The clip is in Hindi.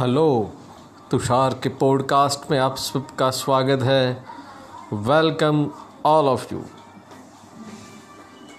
हेलो तुषार के पॉडकास्ट में आप सबका स्वागत है। Welcome all of you.